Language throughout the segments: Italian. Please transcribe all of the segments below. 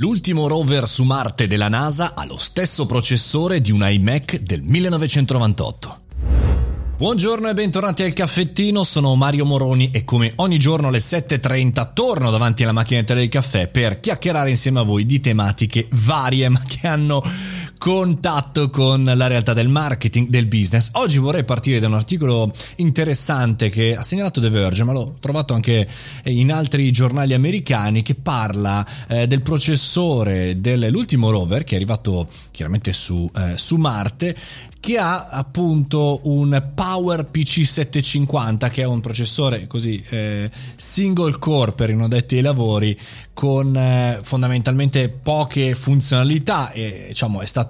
L'ultimo rover su Marte della NASA ha lo stesso processore di un iMac del 1998. Buongiorno e bentornati al caffettino, sono Mario Moroni e come ogni giorno alle 7.30 torno davanti alla macchinetta del caffè per chiacchierare insieme a voi di tematiche varie ma che hanno contatto con la realtà del marketing, del business. Oggi vorrei partire da un articolo interessante che ha segnalato The Verge, ma l'ho trovato anche in altri giornali americani, che parla eh, del processore dell'ultimo rover che è arrivato chiaramente su, eh, su Marte, che ha appunto un Power PC 750 che è un processore così eh, single core per i non addetti ai lavori con eh, fondamentalmente poche funzionalità e diciamo è stato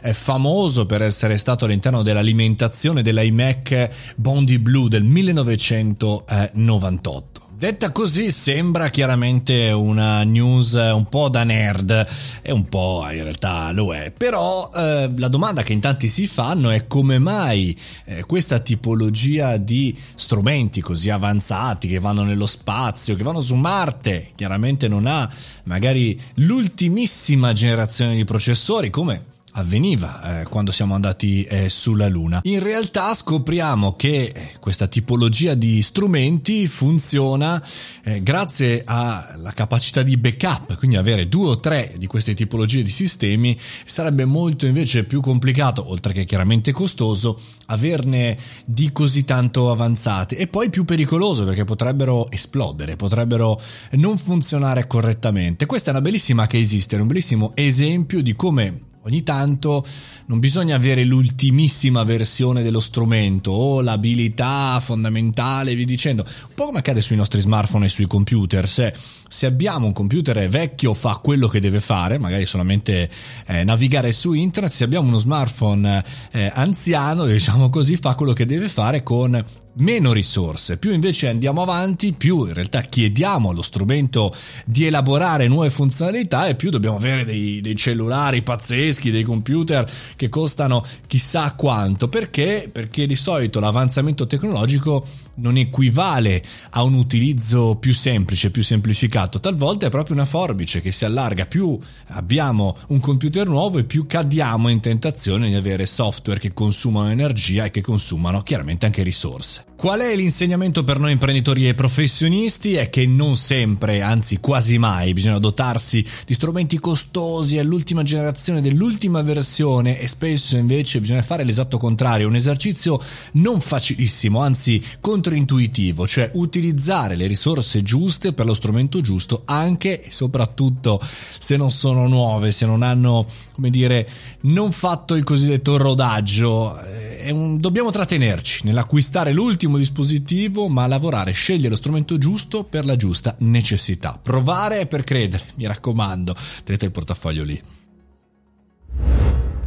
è famoso per essere stato all'interno dell'alimentazione dell'iMac Bondi Blue del 1998 Detta così sembra chiaramente una news un po' da nerd e un po' in realtà lo è, però eh, la domanda che in tanti si fanno è come mai eh, questa tipologia di strumenti così avanzati che vanno nello spazio, che vanno su Marte, chiaramente non ha magari l'ultimissima generazione di processori come avveniva eh, quando siamo andati eh, sulla Luna. In realtà scopriamo che eh, questa tipologia di strumenti funziona eh, grazie alla capacità di backup, quindi avere due o tre di queste tipologie di sistemi sarebbe molto invece più complicato, oltre che chiaramente costoso, averne di così tanto avanzate e poi più pericoloso perché potrebbero esplodere, potrebbero non funzionare correttamente. Questa è una bellissima case history, un bellissimo esempio di come Ogni tanto non bisogna avere l'ultimissima versione dello strumento o l'abilità fondamentale, vi dicendo. Un po' come accade sui nostri smartphone e sui computer. Se, se abbiamo un computer vecchio fa quello che deve fare, magari solamente eh, navigare su internet, se abbiamo uno smartphone eh, anziano, diciamo così, fa quello che deve fare con meno risorse, più invece andiamo avanti, più in realtà chiediamo allo strumento di elaborare nuove funzionalità e più dobbiamo avere dei, dei, cellulari pazzeschi, dei computer che costano chissà quanto. Perché? Perché di solito l'avanzamento tecnologico non equivale a un utilizzo più semplice, più semplificato, talvolta è proprio una forbice che si allarga, più abbiamo un computer nuovo e più cadiamo in tentazione di avere software che consumano energia e che consumano chiaramente anche risorse. Qual è l'insegnamento per noi imprenditori e professionisti? È che non sempre, anzi quasi mai, bisogna dotarsi di strumenti costosi all'ultima generazione dell'ultima versione e spesso invece bisogna fare l'esatto contrario, un esercizio non facilissimo, anzi controintuitivo, cioè utilizzare le risorse giuste per lo strumento giusto anche e soprattutto se non sono nuove, se non hanno, come dire, non fatto il cosiddetto rodaggio. Un, dobbiamo trattenerci nell'acquistare l'ultimo dispositivo, ma lavorare, scegliere lo strumento giusto per la giusta necessità. Provare per credere, mi raccomando, tenete il portafoglio lì.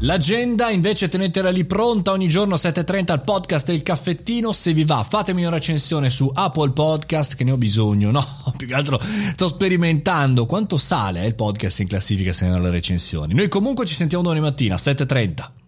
L'agenda invece tenetela lì pronta ogni giorno 7.30 al podcast e il caffettino. Se vi va, fatemi una recensione su Apple Podcast che ne ho bisogno. No, più che altro sto sperimentando quanto sale il podcast in classifica se hanno le recensioni. Noi comunque ci sentiamo domani mattina 7.30.